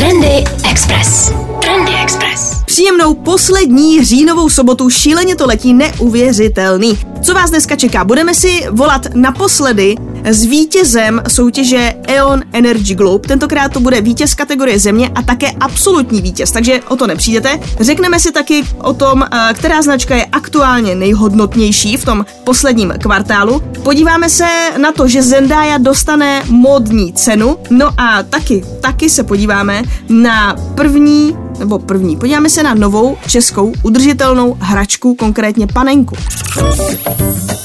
Trendy Express. Trendy Express. Příjemnou poslední říjnovou sobotu šíleně to letí neuvěřitelný. Co vás dneska čeká? Budeme si volat naposledy s vítězem soutěže E.ON Energy Globe. Tentokrát to bude vítěz kategorie země a také absolutní vítěz, takže o to nepřijdete. Řekneme si taky o tom, eh, která značka je aktuálně nejhodnotnější v tom posledním kvartálu. Podíváme se na to, že Zendaya dostane modní cenu. No a taky, taky se podíváme na první nebo první. Podíváme se na novou českou udržitelnou hračku, konkrétně panenku.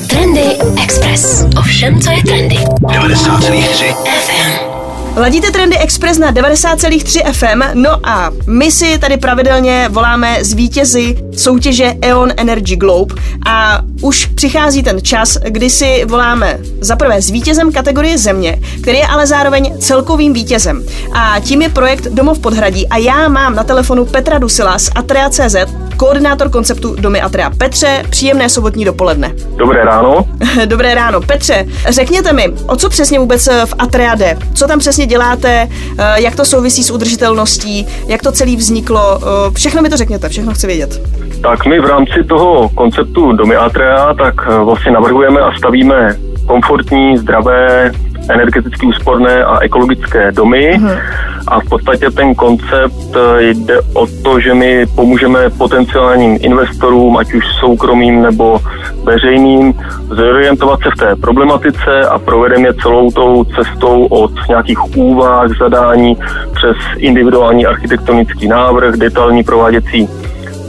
Trendy Express. Ovšem, co je trendy. 90,3 FM. Ladíte Trendy Express na 90,3 FM, no a my si tady pravidelně voláme z vítězy soutěže E.ON Energy Globe a už přichází ten čas, kdy si voláme za prvé s vítězem kategorie země, který je ale zároveň celkovým vítězem. A tím je projekt Domov podhradí a já mám na telefonu Petra Dusila z Atrea.cz, koordinátor konceptu Domy Atrea. Petře, příjemné sobotní dopoledne. Dobré ráno. Dobré ráno. Petře, řekněte mi, o co přesně vůbec v Atrea jde? Co tam přesně děláte? Eh, jak to souvisí s udržitelností? Jak to celý vzniklo? Eh, všechno mi to řekněte, všechno chci vědět. Tak my v rámci toho konceptu Domy Atrea tak eh, vlastně navrhujeme a stavíme komfortní, zdravé, energeticky úsporné a ekologické domy. Uh-huh. A v podstatě ten koncept eh, jde o to, že my pomůžeme potenciálním investorům, ať už soukromým nebo veřejným, zorientovat se v té problematice a provedeme je celou tou cestou od nějakých úvah, zadání přes individuální architektonický návrh, detailní prováděcí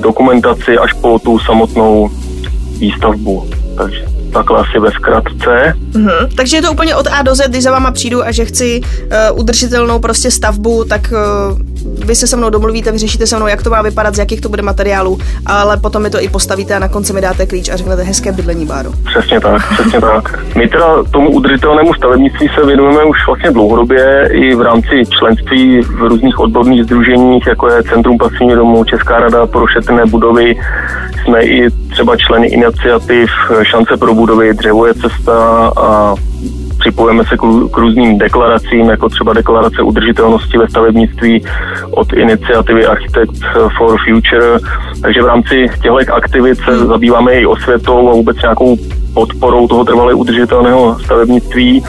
dokumentaci až po tu samotnou výstavbu. Takže takhle asi ve zkratce. Mm-hmm. Takže je to úplně od A do Z, když za váma přijdu a že chci uh, udržitelnou prostě stavbu, tak uh, vy se se mnou domluvíte, vyřešíte se mnou, jak to má vypadat, z jakých to bude materiálů, ale potom mi to i postavíte a na konci mi dáte klíč a řeknete hezké bydlení Báru. Přesně tak, přesně tak. My teda tomu udržitelnému stavebnictví se věnujeme už vlastně dlouhodobě i v rámci členství v různých odborných združeních, jako je Centrum pasivní domů, Česká rada pro šetrné budovy. Jsme i třeba členy iniciativ Šance pro budovy, Dřevo je cesta a připojeme se k, různým deklaracím, jako třeba deklarace udržitelnosti ve stavebnictví od iniciativy Architect for Future. Takže v rámci těchto aktivit se zabýváme i osvětou a vůbec nějakou podporou toho trvalé udržitelného stavebnictví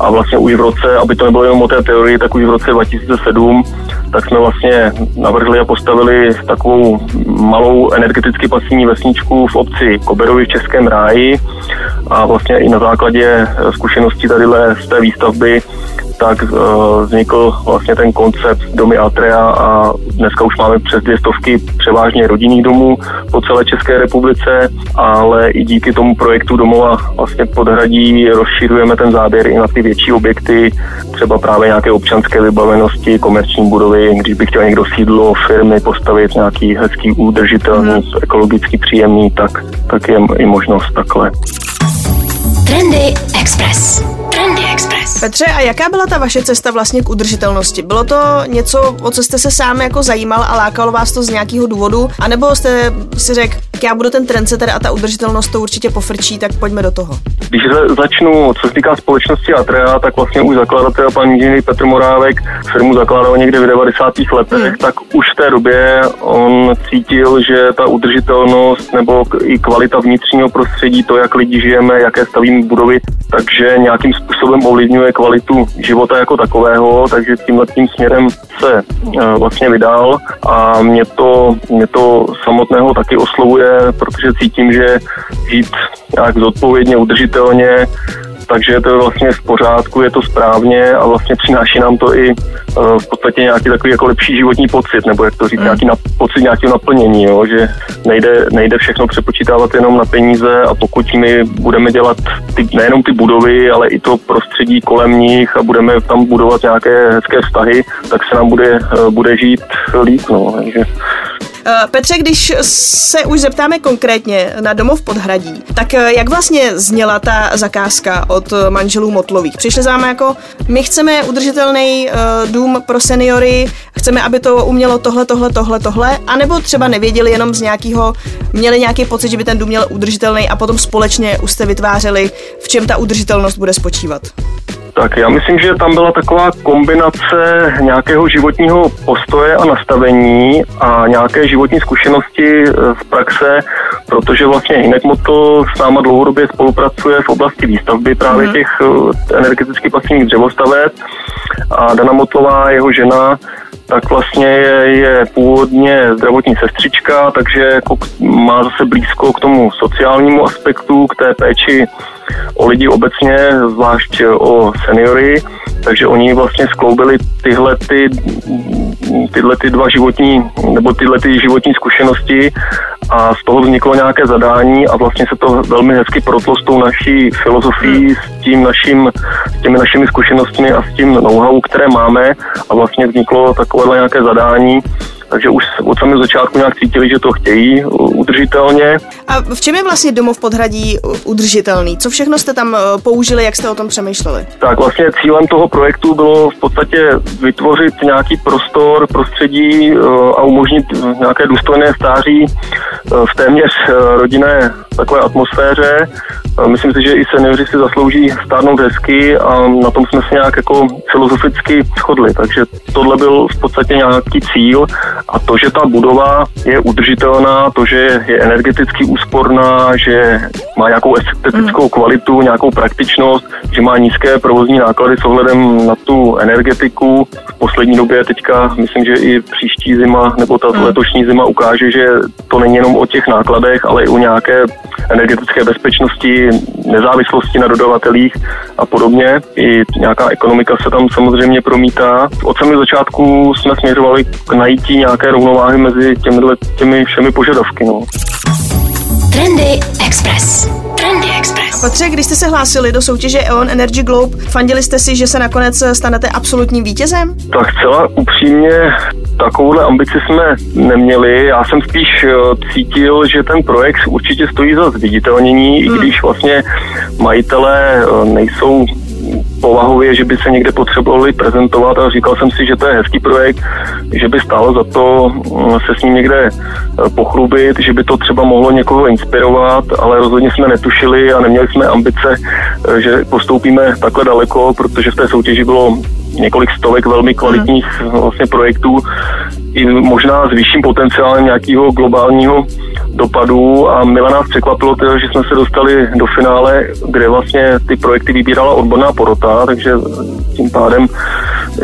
a vlastně už v roce, aby to nebylo jenom o té teorii, tak už v roce 2007 tak jsme vlastně navrhli a postavili takovou malou energeticky pasivní vesničku v obci Koberovi v Českém ráji. A vlastně i na základě zkušeností tady z té výstavby tak uh, vznikl vlastně ten koncept domy Atrea a dneska už máme přes dvě stovky převážně rodinných domů po celé České republice, ale i díky tomu projektu domova vlastně podhradí rozširujeme ten záběr i na ty větší objekty, třeba právě nějaké občanské vybavenosti, komerční budovy, když by chtěl někdo sídlo, firmy postavit nějaký hezký, udržitelný, hmm. ekologicky příjemný, tak, tak je i možnost takhle. Trendy Express. Petře, a jaká byla ta vaše cesta vlastně k udržitelnosti? Bylo to něco, o co jste se sám jako zajímal a lákalo vás to z nějakého důvodu? A nebo jste si řekl, já budu ten trendsetter a ta udržitelnost to určitě pofrčí, tak pojďme do toho. Když začnu, co se týká společnosti Atrea, tak vlastně už zakladatel pan inženýr Petr Morávek firmu zakládal někde v 90. letech, hmm. tak už v té době on cítil, že ta udržitelnost nebo i kvalita vnitřního prostředí, to, jak lidi žijeme, jaké stavíme budovy, takže nějakým způsobem ovlivňuje kvalitu života jako takového, takže tímhle tím směrem se eh, vlastně vydal. A mě to, mě to samotného taky oslovuje protože cítím, že žít nějak zodpovědně, udržitelně, takže to je vlastně v pořádku, je to správně a vlastně přináší nám to i uh, v podstatě nějaký takový jako lepší životní pocit, nebo jak to říct, mm. nějaký na, pocit nějakého naplnění, jo, že nejde, nejde všechno přepočítávat jenom na peníze a pokud my budeme dělat ty, nejenom ty budovy, ale i to prostředí kolem nich a budeme tam budovat nějaké hezké vztahy, tak se nám bude, uh, bude žít líp, no, takže Eh, Petře, když se už zeptáme konkrétně na domov podhradí, tak eh, jak vlastně zněla ta zakázka od manželů Motlových? Přišli za jako, my chceme udržitelný dům pro seniory, chceme, aby to umělo tohle, tohle, tohle, tohle, anebo třeba nevěděli jenom z nějakého, měli nějaký pocit, že by ten dům měl udržitelný a potom společně už jste vytvářeli, v čem ta udržitelnost bude spočívat? Tak já myslím, že tam byla taková kombinace nějakého životního postoje a nastavení a nějaké životní zkušenosti eh, z praxe, protože vlastně Hinek Moto s náma dlouhodobě spolupracuje v oblasti výstavby právě mm. těch eh, energeticky pasivních dřevostaveb a Dana Motlová, jeho žena, tak vlastně je, je původně zdravotní sestřička, takže jako má zase blízko k tomu sociálnímu aspektu, k té péči o lidi obecně, zvlášť o seniory, takže oni vlastně skloubili tyhle, ty, tyhle ty dva životní, nebo tyhle ty životní zkušenosti a z toho vzniklo nějaké zadání a vlastně se to velmi hezky protlo s tou naší filozofií, hmm. s tím naším, s těmi našimi zkušenostmi a s tím know-how, které máme a vlastně vzniklo takovéhle nějaké zadání, takže už od samého začátku nějak cítili, že to chtějí udržitelně. A v čem je vlastně domov podhradí udržitelný? Co všechno jste tam eh, použili, jak jste o tom přemýšleli? Tak vlastně cílem toho projektu bylo v podstatě vytvořit nějaký prostor, prostředí a umožnit nějaké důstojné stáří v téměř rodinné takové atmosféře. Myslím si, že i seniori si zaslouží stárnout hezky a na tom jsme se nějak jako filozoficky shodli. Takže tohle byl v podstatě nějaký cíl a to, že ta budova je udržitelná, to, že je energeticky úsporná, že má nějakou estetickou mm. kvalitu, nějakou praktičnost, že má nízké provozní náklady s ohledem na tu energetiku. V poslední době teďka myslím, že i příští zima nebo ta mm. letošní zima ukáže, že to není jenom o těch nákladech, ale i o nějaké energetické bezpečnosti, nezávislosti na dodavatelích a podobně. I nějaká ekonomika se tam samozřejmě promítá. Od samého začátku jsme směřovali k najítí nějaké rovnováhy mezi těmi, těmi všemi požadavky. No. Trendy Express. Trendy Express. Patře, když jste se hlásili do soutěže EON Energy Globe, fandili jste si, že se nakonec stanete absolutním vítězem? Tak celá upřímně takovouhle ambici jsme neměli. Já jsem spíš eh, cítil, že ten projekt určitě stojí za zviditelnění, hmm. i když vlastně majitelé eh, nejsou povahově, že by se někde potřebovali prezentovat a říkal jsem si, že to je hezký projekt, že by stálo za to mm, se s ním někde eh, pochlubit, že by to třeba mohlo někoho inspirovat, ale rozhodně jsme netušili a neměli jsme ambice, eh, že postoupíme takhle daleko, protože v té soutěži bylo několik stovek velmi kvalitních mhm. vlastně projektů, i možná s vyšším potenciálem nějakého globálního dopadu a Mila nás překvapilo teda, že jsme se dostali do finále, kde vlastně ty projekty vybírala odborná porota, takže tím pádem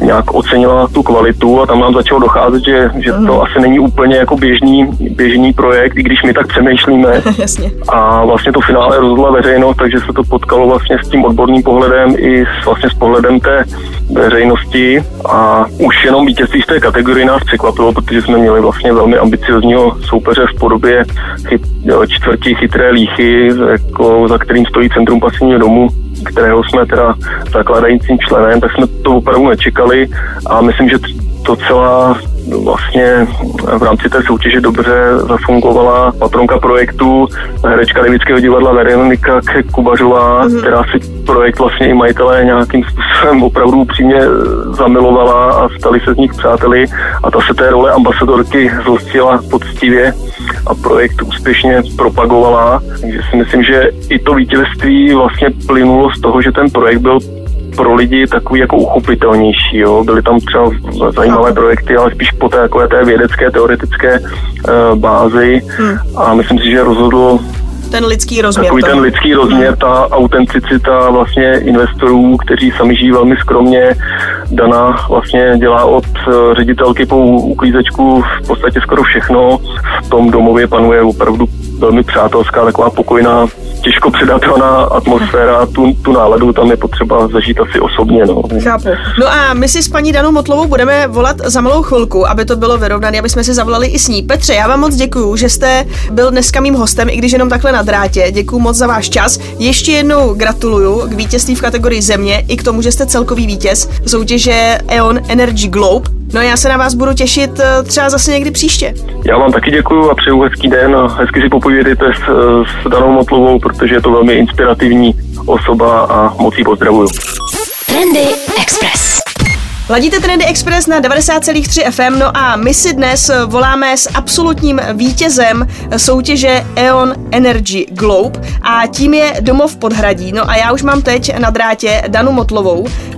nějak ocenila tu kvalitu a tam nám začalo docházet, že, že to mm. asi není úplně jako běžný, běžný projekt, i když my tak přemýšlíme. Jasně. A vlastně to finále rozhodla veřejnost, takže se to potkalo vlastně s tím odborným pohledem i s, vlastně s pohledem té veřejnosti a už jenom vítězství z té kategorie nás překvapilo, protože jsme měli vlastně velmi ambiciozního soupeře v podobě chyt, čtvrtí chytré líchy, jako, za kterým stojí Centrum pasivního domu, kterého jsme teda zakládajícím členem, tak jsme to opravdu nečekali a myslím, že to celá vlastně v rámci té soutěže dobře zafungovala patronka projektu, herečka Livického divadla Veronika Kubařová, mm-hmm. která si projekt vlastně i majitelé nějakým způsobem opravdu upřímně zamilovala a stali se z nich přáteli a ta se té role ambasadorky zhostila poctivě a projekt úspěšně propagovala. Takže si myslím, že i to vítězství vlastně plynulo z toho, že ten projekt byl pro lidi takový jako uchopitelnější. Jo. Byly tam třeba zajímavé projekty, ale spíš po té, té vědecké, teoretické uh, bázi hmm. a myslím si, že rozhodl ten lidský rozměr. Takový ten lidský rozměr, ta autenticita vlastně investorů, kteří sami žijí velmi skromně. Dana vlastně dělá od eh, ředitelky po uklízečku v podstatě skoro všechno. V tom domově panuje opravdu velmi přátelská, taková pokojná těžko předatelná atmosféra, tu, tu náladu tam je potřeba zažít asi osobně. No. Chápu. No a my si s paní Danou Motlovou budeme volat za malou chvilku, aby to bylo vyrovnané, aby jsme si zavolali i s ní. Petře, já vám moc děkuju, že jste byl dneska mým hostem, i když jenom takhle na drátě. Děkuju moc za váš čas. Ještě jednou gratuluju k vítězství v kategorii země i k tomu, že jste celkový vítěz soutěže EON Energy Globe. No já se na vás budu těšit eh, třeba zase někdy příště. Já vám taky děkuji a přeju hezký den a hezky si popovídejte s, s Danou Motlovou, protože je to velmi inspirativní osoba a moc jí pozdravuju. Trendy Express. Ladíte Trendy Express na 90,3 FM, no a my si dnes voláme s absolutním vítězem soutěže E.ON Energy Globe a tím je Domov Podhradí. No a já už mám teď na drátě Danu Motlovou, eh,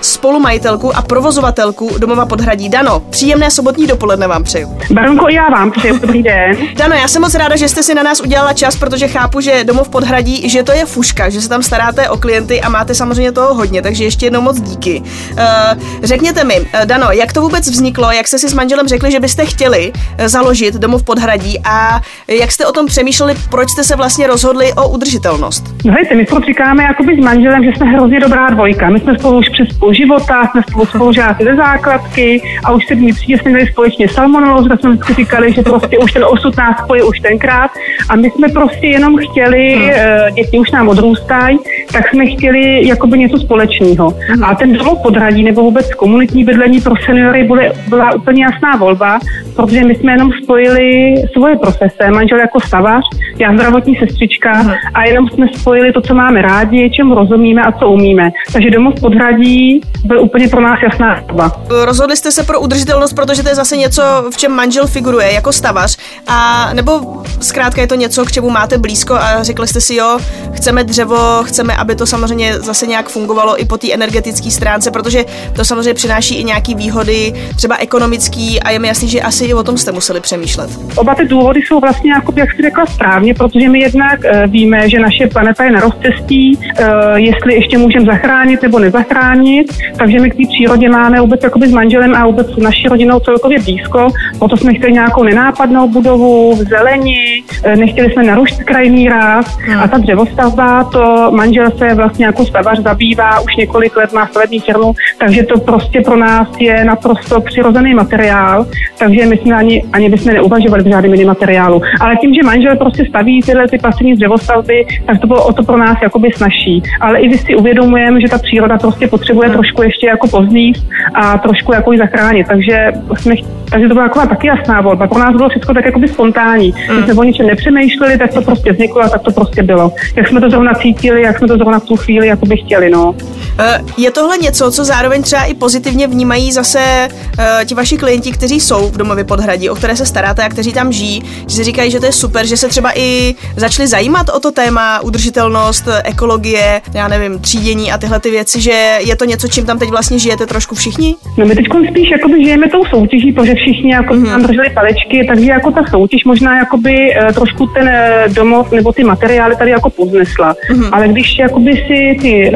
spolumajitelku a provozovatelku Domova Podhradí. Dano, příjemné sobotní dopoledne vám přeju. Baronko, já vám přeju dobrý den. Dano, já jsem moc ráda, že jste si na nás udělala čas, protože chápu, že Domov Podhradí, že to je fuška, že se tam staráte o klienty a máte samozřejmě toho hodně, takže ještě jednou moc díky. Uh, Řekněte mi, eh, Dano, jak to vůbec vzniklo, jak jste si s manželem řekli, že byste chtěli eh, založit domov podhradí a jak jste o tom přemýšleli, proč jste se vlastně rozhodli o udržitelnost? No hejte, my spolu říkáme jakoby s manželem, že jsme hrozně dobrá dvojka. My jsme spolu už přes půl života, jsme spolu spolužáci ze základky a už se dní přijde jsme měli společně salmonelózu, jsme vždycky říkali, že prostě už ten osud nás spojí už tenkrát a my jsme prostě jenom chtěli, hmm. Eh, děti už nám odrůstají, tak jsme chtěli jakoby něco společného. Hmm. A ten domov podhradí nebo vůbec vůbec komunitní bydlení pro seniory bude, byla úplně jasná volba, protože my jsme jenom spojili svoje profese, manžel jako stavař, já zdravotní sestřička uh-huh. a jenom jsme spojili to, co máme rádi, čemu rozumíme a co umíme. Takže domov podhradí byl úplně pro nás jasná volba. Rozhodli jste se pro udržitelnost, protože to je zase něco, v čem manžel figuruje jako stavař, a nebo zkrátka je to něco, k čemu máte blízko a řekli jste si, jo, chceme dřevo, chceme, aby to samozřejmě zase nějak fungovalo i po té energetické stránce, protože to samozřejmě přináší i nějaké výhody, třeba ekonomický a je mi jasný, že asi i o tom jste museli přemýšlet. Oba ty důvody jsou vlastně, jako jak jsi řekla správně, protože my jednak uh, víme, že naše planeta je na rozcestí, uh, jestli ještě můžeme zachránit nebo nezachránit, takže my k té přírodě máme vůbec jakoby s manželem a vůbec naší rodinou celkově blízko, proto jsme chtěli nějakou nenápadnou budovu v zelení, uh, nechtěli jsme narušit krajní ráz hmm. a ta dřevostavba, to manžel se vlastně jako stavař zabývá už několik let, má stavební firmu, takže to prostě pro nás je naprosto přirozený materiál, takže my jsme ani, ani bychom neuvažovali v žádném jiném materiálu. Ale tím, že manžel prostě staví tyhle ty pasivní dřevostavby, tak to bylo o to pro nás jakoby snažší. Ale i když si uvědomujeme, že ta příroda prostě potřebuje trošku ještě jako později a trošku jako ji zachránit. Takže, jsme, takže to byla taková taky jasná volba. Pro nás bylo všechno tak jakoby spontánní. My jsme o ničem nepřemýšleli, tak to prostě vzniklo a tak to prostě bylo. Jak jsme to zrovna cítili, jak jsme to zrovna v tu chvíli jakoby chtěli. No. Eh, je tohle něco, co zároveň třeba i pozitivně vnímají zase uh, ti vaši klienti, kteří jsou v domově podhradí, o které se staráte a kteří tam žijí, že si říkají, že to je super, že se třeba i začali zajímat o to téma udržitelnost, ekologie, já nevím, třídění a tyhle ty věci, že je to něco, čím tam teď vlastně žijete trošku všichni? No my teď spíš jakoby žijeme tou soutěží, protože všichni jako mm-hmm. tam drželi palečky, takže jako ta soutěž možná jakoby uh, trošku ten domov nebo ty materiály tady jako poznesla. Mm-hmm. Ale když jakoby si ty,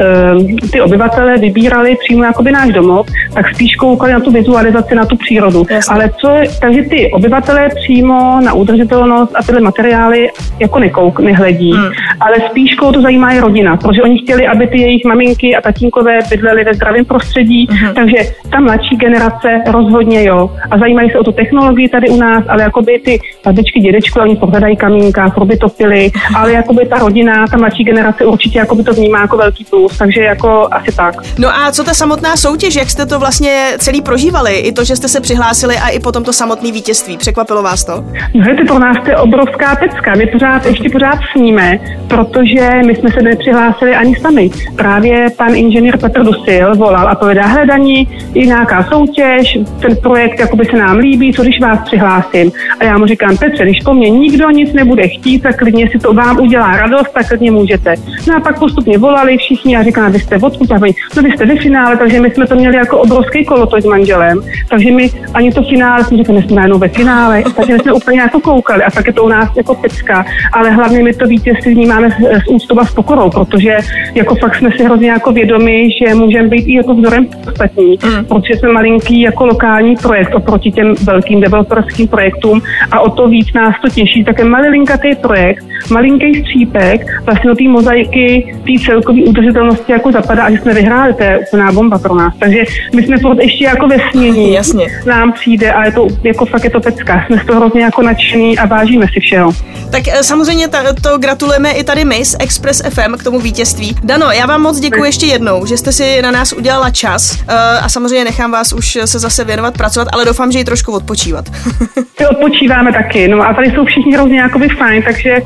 ty obyvatele vybírali přímo jakoby náš domov, tak spíš koukali na tu vizualizaci, na tu přírodu. Jasně. Ale co, takže ty obyvatelé přímo na udržitelnost a tyhle materiály jako nekouk, nehledí, hmm. ale spíš koho to zajímá je rodina, protože oni chtěli, aby ty jejich maminky a tatínkové bydleli ve zdravém prostředí, hmm. takže ta mladší generace rozhodně jo. A zajímají se o tu technologii tady u nás, ale jakoby ty babičky, dědečky, oni pohladají kamínka, proby topily, ale jakoby ta rodina, ta mladší generace určitě jakoby to vnímá jako velký plus, takže jako asi tak. No a co ta samotná soutěž, jak jste to vlastně celý prožívali? I to, že jste se přihlásili a i potom to samotné vítězství. Překvapilo vás to? No, to pro nás to je obrovská pecka. My pořád, ještě pořád sníme, protože my jsme se nepřihlásili ani sami. Právě pan inženýr Petr Dusil volal a povedá, hledaní, je nějaká soutěž, ten projekt jakoby se nám líbí, co když vás přihlásím. A já mu říkám, Petře, když po mně nikdo nic nebude chtít, tak klidně si to vám udělá radost, tak klidně můžete. No a pak postupně volali všichni a říkám, vy jste odkud? No vy jste ve finále, takže my jsme to měli jako obrovský kolotoč s manželem, takže my ani to finále, jsme řekli, jsme najednou ve finále, takže jsme úplně jako koukali a tak je to u nás jako pecka, ale hlavně my to vítězství vnímáme s, úctou a s pokorou, protože jako fakt jsme si hrozně jako vědomi, že můžeme být i jako vzorem ostatní, mm. protože jsme malinký jako lokální projekt oproti těm velkým developerským projektům a o to víc nás to těší. Také malinkatý projekt, malinký střípek, vlastně do té mozaiky, té celkové udržitelnosti jako zapadá a že jsme vyhráli, to je úplná bomba pro nás. Takže my jsme furt ještě jako ve smění. Jasně. Nám přijde a je to jako fakt je to pecka. Jsme z toho hrozně jako nadšený a vážíme si všeho. Tak eh, samozřejmě ta, to gratulujeme i tady my z Express FM k tomu vítězství. Dano, já vám moc děkuji ještě jednou, že jste si na nás udělala čas uh, a samozřejmě nechám vás už se zase věnovat, pracovat, ale doufám, že i trošku odpočívat. My odpočíváme taky, no a tady jsou všichni hrozně jakoby fajn, takže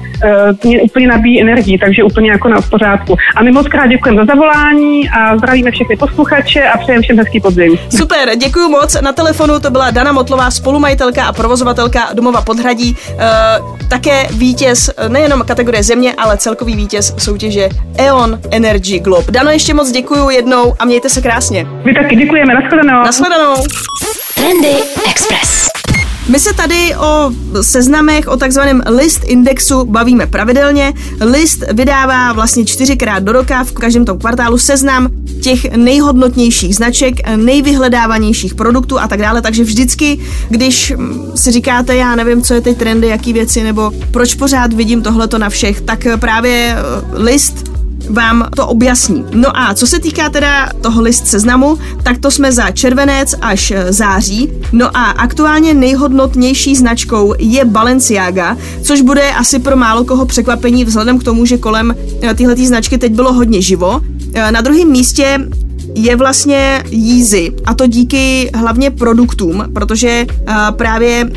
mě úplně nabíjí energii, takže úplně jako na pořádku. A my moc krát děkujeme za zavolání a zdravíme všechny posluchače a přejeme všem hezký podzim. Super, děkuji moc. Na telefonu to byla Dana Motlová, spolumajitelka a provozovatelka Domova Podhradí. Uh, také vítěz nejenom kategorie země, ale celkový vítěz soutěže E.ON Energy Globe. Dano, ještě moc děkuji jednou a mějte se krásně. Vy taky děkujeme, nashledanou. Nashledanou. Trendy Express. My se tady o seznamech, o takzvaném list indexu bavíme pravidelně. List vydává vlastně čtyřikrát do roka v každém tom kvartálu seznam těch nejhodnotnějších značek, nejvyhledávanějších produktů a tak dále, takže vždycky, když si říkáte, já nevím, co je teď trendy, jaký věci, nebo proč pořád vidím tohleto na všech, tak právě list vám to objasní. No a co se týká teda toho list seznamu, tak to jsme za červenec až e, září. No a aktuálně nejhodnotnější značkou je Balenciaga, což bude asi pro málo koho překvapení vzhledem k tomu, že kolem e, tyhle značky teď bylo hodně živo. E, na druhém místě je vlastně Yeezy a to díky hlavně produktům, protože právě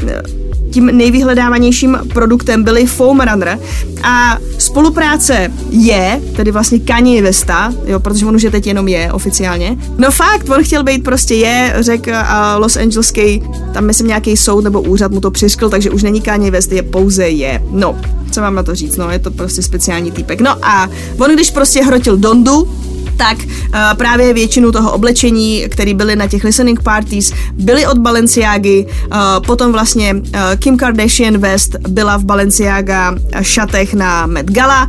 tím nejvyhledávanějším produktem byly Foam Runner a spolupráce je, tedy vlastně Kanye Vesta, jo, protože on už je teď jenom je oficiálně. No fakt, on chtěl být prostě je, řekl a Los Angeleský, tam myslím nějaký soud nebo úřad mu to přiškl, takže už není Kanye West, je pouze je. No, co mám na to říct, no, je to prostě speciální týpek. No a on když prostě hrotil Dondu, tak uh, právě většinu toho oblečení, které byly na těch listening parties, byly od Balenciágy. Uh, potom vlastně uh, Kim Kardashian West byla v Balenciaga šatech na Met Gala.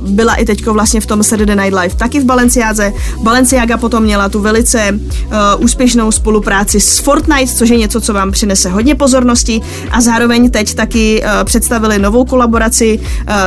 Byla i teďko vlastně v tom Saturday Night Live taky v Balenciáze. Balenciaga potom měla tu velice úspěšnou spolupráci s Fortnite, což je něco, co vám přinese hodně pozornosti a zároveň teď taky představili novou kolaboraci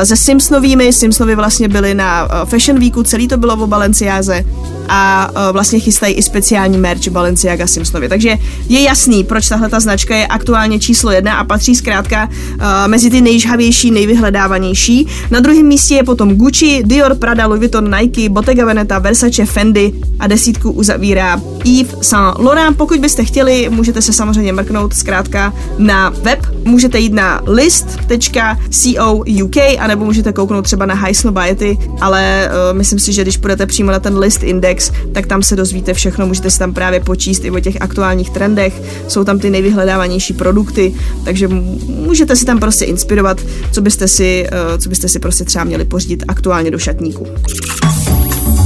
se Simpsonovými. Simpsonovi vlastně byli na Fashion Weeku, celý to bylo v Balenciaga Balenciáze a uh, vlastně chystají i speciální merch Balenciaga Simpsonovi. Takže je jasný, proč tahle ta značka je aktuálně číslo jedna a patří zkrátka uh, mezi ty nejžhavější, nejvyhledávanější. Na druhém místě je potom Gucci, Dior, Prada, Louis Vuitton, Nike, Bottega Veneta, Versace, Fendi a desítku uzavírá Yves Saint Laurent. Pokud byste chtěli, můžete se samozřejmě mrknout zkrátka na web. Můžete jít na list.co.uk anebo můžete kouknout třeba na High Snobiety, ale uh, myslím si, že když půjdete přímo na ten list index, tak tam se dozvíte všechno, můžete si tam právě počíst i o těch aktuálních trendech, jsou tam ty nejvyhledávanější produkty, takže můžete si tam prostě inspirovat, co byste si, eh, co byste si prostě třeba měli pořídit aktuálně do šatníku.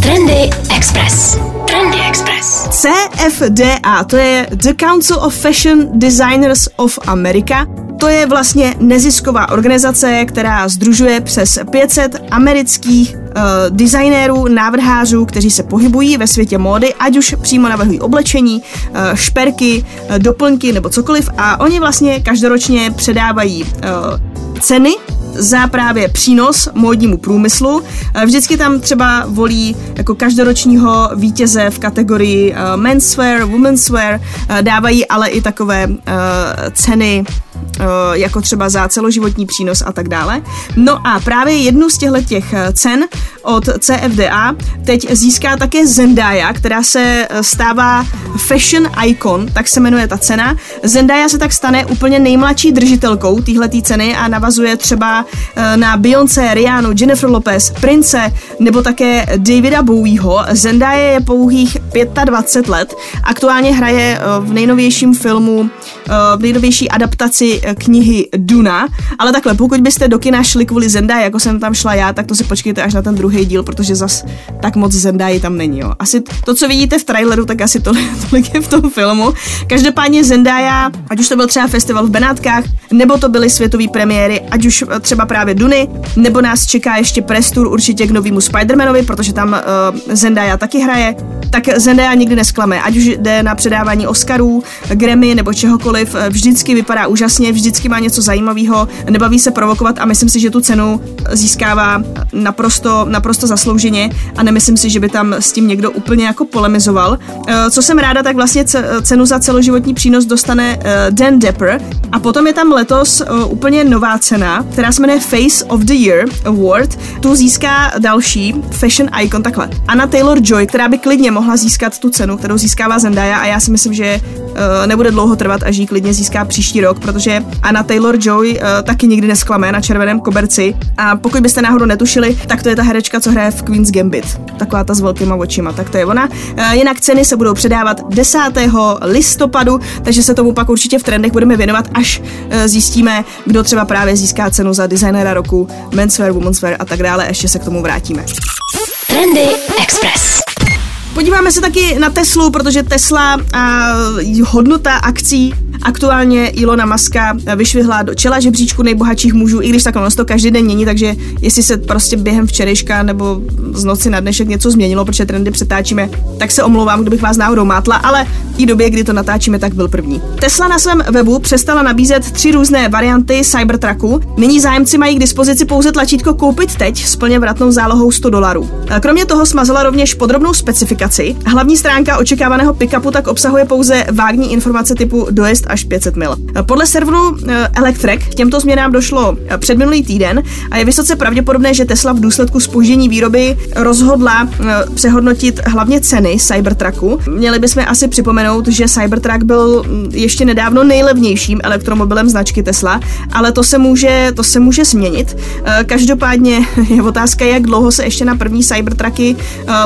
Trendy Express. Trendy Express. CFDA, to je The Council of Fashion Designers of America, to je vlastně nezisková organizace, která združuje přes 500 amerických uh, designérů, návrhářů, kteří se pohybují ve světě módy, ať už přímo navrhují oblečení, uh, šperky, uh, doplňky nebo cokoliv a oni vlastně každoročně předávají ceny za právě přínos módnímu průmyslu. Vždycky tam třeba volí jako každoročního vítěze v kategorii menswear, womenswear, dávají ale i takové ceny Eh, jako třeba za celoživotní přínos a tak dále. No a právě jednu z těchto těch eh, cen od CFDA teď získá také Zendaya, která se eh, stává Fashion Icon, tak se jmenuje ta cena. Zendaya se tak stane úplně nejmladší držitelkou téhleté ceny a navazuje třeba na Beyoncé, Rihannu, Jennifer Lopez, Prince nebo také Davida Bowieho. Zendaya je pouhých 25 let, aktuálně hraje v nejnovějším filmu, v nejnovější adaptaci knihy Duna, ale takhle, pokud byste do kina šli kvůli Zendaya, jako jsem tam šla já, tak to si počkejte až na ten druhý díl, protože zas tak moc Zendaya tam není, jo. Asi to, co vidíte v traileru, tak asi tolik, tolik je v tom filmu. Každopádně Zendaya, ať už to byl třeba festival v Benátkách, nebo to byly světové premiéry, ať už třeba právě Duny, nebo nás čeká ještě press tour určitě k novému Spider-Manovi, protože tam uh, Zendaya taky hraje, tak Zendaya nikdy nesklame, ať už jde na předávání Oscarů, Grammy nebo čehokoliv, vždycky vypadá úžasně, vždycky má něco zajímavého, nebaví se provokovat a myslím si, že tu cenu získává naprosto, naprosto zaslouženě a nemyslím si, že by tam s tím někdo úplně jako polemizoval. Eh, co jsem ráda, tak vlastně cenu za celoživotní přínos dostane eh, Dan Depper a potom je tam letos eh, úplně nová cena, která se jmenuje Face of the Year Award. Tu získá další fashion icon takhle. Anna Taylor-Joy, která by klidně mohla získat tu cenu, kterou získává Zendaya a já si myslím, že uh, nebude dlouho trvat, až ji klidně získá příští rok, protože Anna Taylor-Joy uh, taky nikdy nesklame na červeném koberci a pokud byste náhodou netušili, tak to je ta herečka, co hraje v Queen's Gambit. Taková ta s velkýma očima, tak to je ona. Uh, jinak ceny se budou předávat 10. listopadu, takže se tomu pak určitě v trendech budeme věnovat, až uh, zjistíme, kdo třeba právě získá cenu za designera roku, menswear, womenswear a tak dále. Ještě se k tomu vrátíme. Trendy Express. Podíváme se taky na Teslu, protože Tesla a hodnota akcí aktuálně Ilona Maska vyšvihla do čela žebříčku nejbohatších mužů, i když tak ono to každý den mění, takže jestli se prostě během včerejška nebo z noci na dnešek něco změnilo, protože trendy přetáčíme, tak se omlouvám, kdybych vás náhodou mátla, ale i době, kdy to natáčíme, tak byl první. Tesla na svém webu přestala nabízet tři různé varianty Cybertrucku. Nyní zájemci mají k dispozici pouze tlačítko koupit teď s plně vratnou zálohou 100 dolarů. Kromě toho smazala rovněž podrobnou specifikaci. Hlavní stránka očekávaného pickupu tak obsahuje pouze vágní informace typu dojezd až 500 mil. Podle serveru eh, Electrek k těmto změnám došlo eh, před minulý týden a je vysoce pravděpodobné, že Tesla v důsledku spoždění výroby rozhodla eh, přehodnotit hlavně ceny Cybertrucku. Měli bychom asi připomenout, že Cybertruck byl mm, ještě nedávno nejlevnějším elektromobilem značky Tesla, ale to se může, to se může změnit. Každopádně je otázka, jak dlouho se ještě na první Cybertrucky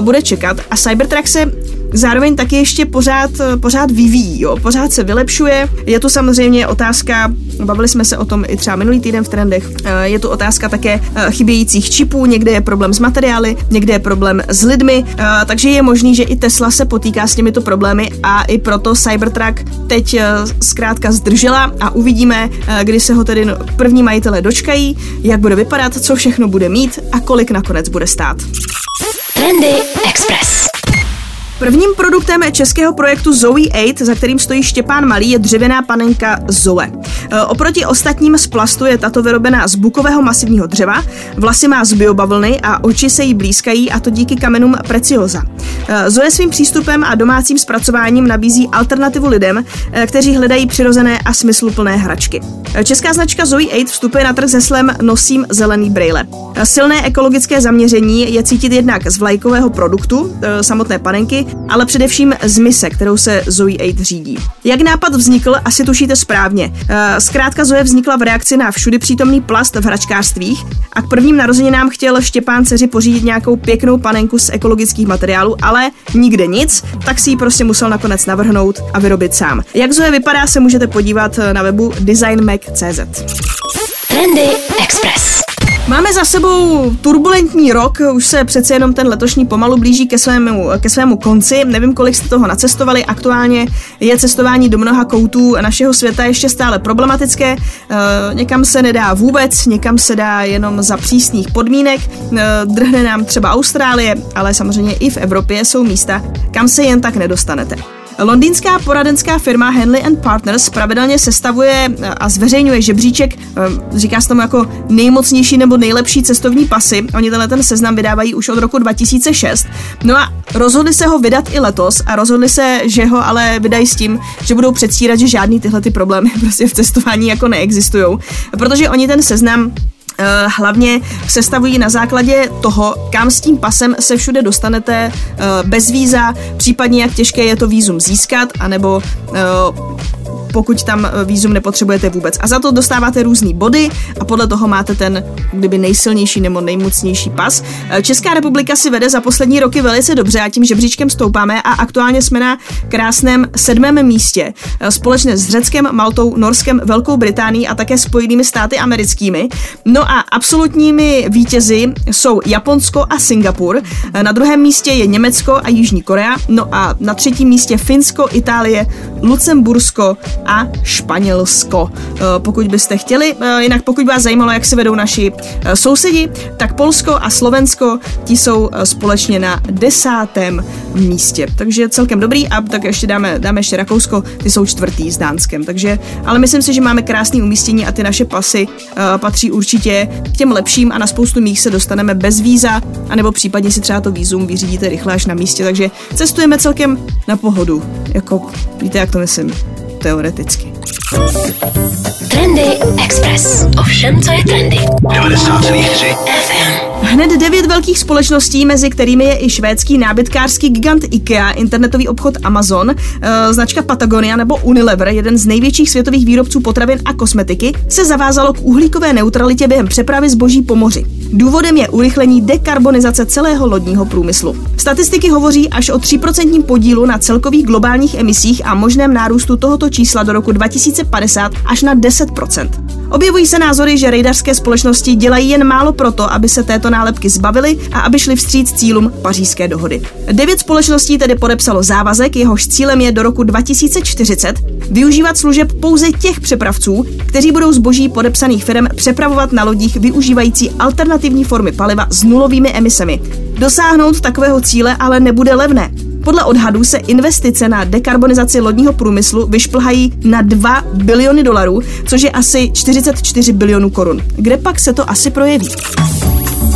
bude čekat a Cybertruck se zároveň taky ještě pořád, pořád vyvíjí, jo? pořád se vylepšuje. Je tu samozřejmě otázka, bavili jsme se o tom i třeba minulý týden v trendech, eh, je tu otázka také eh, chybějících čipů, někde je problém s materiály, někde je problém s lidmi, eh, takže je možný, že i Tesla se potýká s těmito problémy a i proto Cybertruck teď zkrátka zdržela a uvidíme, kdy se ho tedy první majitele dočkají, jak bude vypadat, co všechno bude mít a kolik nakonec bude stát. Trendy Express. Prvním produktem českého projektu Zoe 8, za kterým stojí Štěpán Malý, je dřevěná panenka Zoe. E, oproti ostatním z plastu je tato vyrobená z bukového masivního dřeva, vlasy má z biobavlny a oči se jí blízkají a to díky kamenům precioza. E, Zoe svým přístupem a domácím zpracováním nabízí alternativu lidem, e, kteří hledají přirozené a smysluplné hračky. Česká značka Zoe 8 vstupuje na trh se slem Nosím zelený brejle. Silné ekologické zaměření je cítit jednak z vlajkového produktu, samotné panenky, ale především z mise, kterou se Zoe 8 řídí. Jak nápad vznikl, asi tušíte správně. Eh, zkrátka Zoe vznikla v reakci na všudy přítomný plast v hračkářstvích a k prvním narozeninám chtěl Štěpán dceři pořídit nějakou pěknou panenku z ekologických materiálů, ale nikde nic, tak si ji prostě musel nakonec navrhnout a vyrobit sám. Jak Zoe vypadá, se můžete podívat na webu designmac.cz. Trendy Express. Máme za sebou turbulentní rok, už se přece jenom ten letošní pomalu blíží ke svému, ke svému konci. Nevím, kolik jste toho nacestovali. Aktuálně je cestování do mnoha koutů našeho světa ještě stále problematické. E, někam se nedá vůbec, někam se dá jenom za přísných podmínek. E, drhne nám třeba Austrálie, ale samozřejmě i v Evropě jsou místa, kam se jen tak nedostanete. Londýnská poradenská firma Henley and Partners pravidelně sestavuje eh, a zveřejňuje žebříček, eh, říká se tomu jako nejmocnější nebo nejlepší cestovní pasy. Oni tenhle ten seznam vydávají už od roku 2006. No a rozhodli se ho vydat i letos a rozhodli se, že ho ale vydají s tím, že budou předstírat, že žádný tyhle ty problémy prostě v cestování jako neexistují. Protože oni ten seznam hlavně sestavují na základě toho, kam s tím pasem se všude dostanete eh, bez víza, případně jak těžké je to vízum získat, anebo eh, pokud tam eh, výzum nepotřebujete vůbec. A za to dostáváte různé body a podle toho máte ten kdyby nejsilnější nebo nejmocnější pas. Eh, Česká republika si vede za poslední roky velice dobře a tím žebříčkem stoupáme a aktuálně jsme na krásném sedmém místě eh, společně s Řeckem, Maltou, Norskem, Velkou Británií a také Spojenými státy americkými. No a absolutními vítězi jsou Japonsko a Singapur. Na druhém místě je Německo a Jižní Korea. No a na třetím místě Finsko, Itálie, Lucembursko, a Španělsko. Eh, pokud byste chtěli, eh, jinak pokud vás zajímalo, jak se vedou naši eh, sousedi, tak Polsko a Slovensko ti jsou společně na desátém místě. Takže celkem dobrý a tak ještě dáme, dáme ještě Rakousko, ty jsou čtvrtý s Dánskem. Takže, ale myslím si, že máme krásný umístění a ty naše pasy patří určitě k těm lepším a na spoustu mých se dostaneme bez víza, anebo případně si třeba to vízum vyřídíte rychle až na místě. Takže cestujeme celkem na pohodu. Jako, víte, jak to myslím teoreticky. Trendy Express. Ovšem, co je trendy. 90,3 FM. Hned devět velkých společností, mezi kterými je i švédský nábytkářský gigant IKEA, internetový obchod Amazon, eh, značka Patagonia nebo Unilever, jeden z největších světových výrobců potravin a kosmetiky, se zavázalo k uhlíkové neutralitě během přepravy zboží po moři. Důvodem je urychlení dekarbonizace celého lodního průmyslu. Statistiky hovoří až o 3% podílu na celkových globálních emisích a možném nárůstu tohoto čísla do roku 2050 až na 10%. Objevují se názory, že rejdařské společnosti dělají jen málo proto, aby se této nálepky zbavili a aby šli vstříc cílům pařížské dohody. Devět společností tedy podepsalo závazek, jehož cílem je do roku 2040 využívat služeb pouze těch přepravců, kteří budou zboží podepsaných firm přepravovat na lodích využívající alternativní formy paliva s nulovými emisemi. Dosáhnout takového cíle ale nebude levné. Podle odhadů se investice na dekarbonizaci lodního průmyslu vyšplhají na 2 biliony dolarů, což je asi 44 bilionů korun. Kde pak se to asi projeví?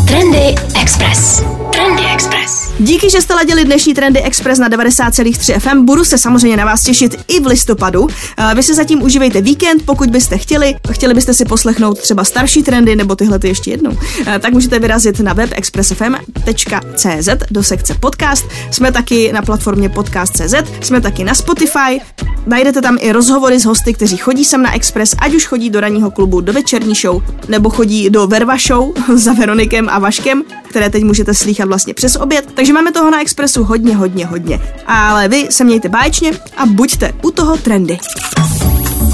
Trendy Express. Trendy Express. Díky, že jste ladili dnešní Trendy Express na 90,3 FM. Budu se samozřejmě na vás těšit i v listopadu. Eh, Vy si zatím užívejte víkend, pokud byste chtěli. Chtěli byste si poslechnout třeba starší trendy nebo tyhle ty ještě jednou. Eh, Tak můžete vyrazit na web expressfm.cz do sekce podcast. Jsme taky na platformě podcast.cz, jsme taky na Spotify. Najdete tam i rozhovory s hosty, kteří chodí sem na Express, ať už chodí do ranního klubu, do večerní show, nebo chodí do Verva show za Veronikem a Vaškem, které teď můžete slýchat vlastně přes oběd. Takže máme toho na Expressu hodně, hodně, hodně. Ale vy se mějte báječně a buďte u toho trendy.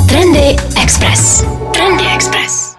Trendy Express.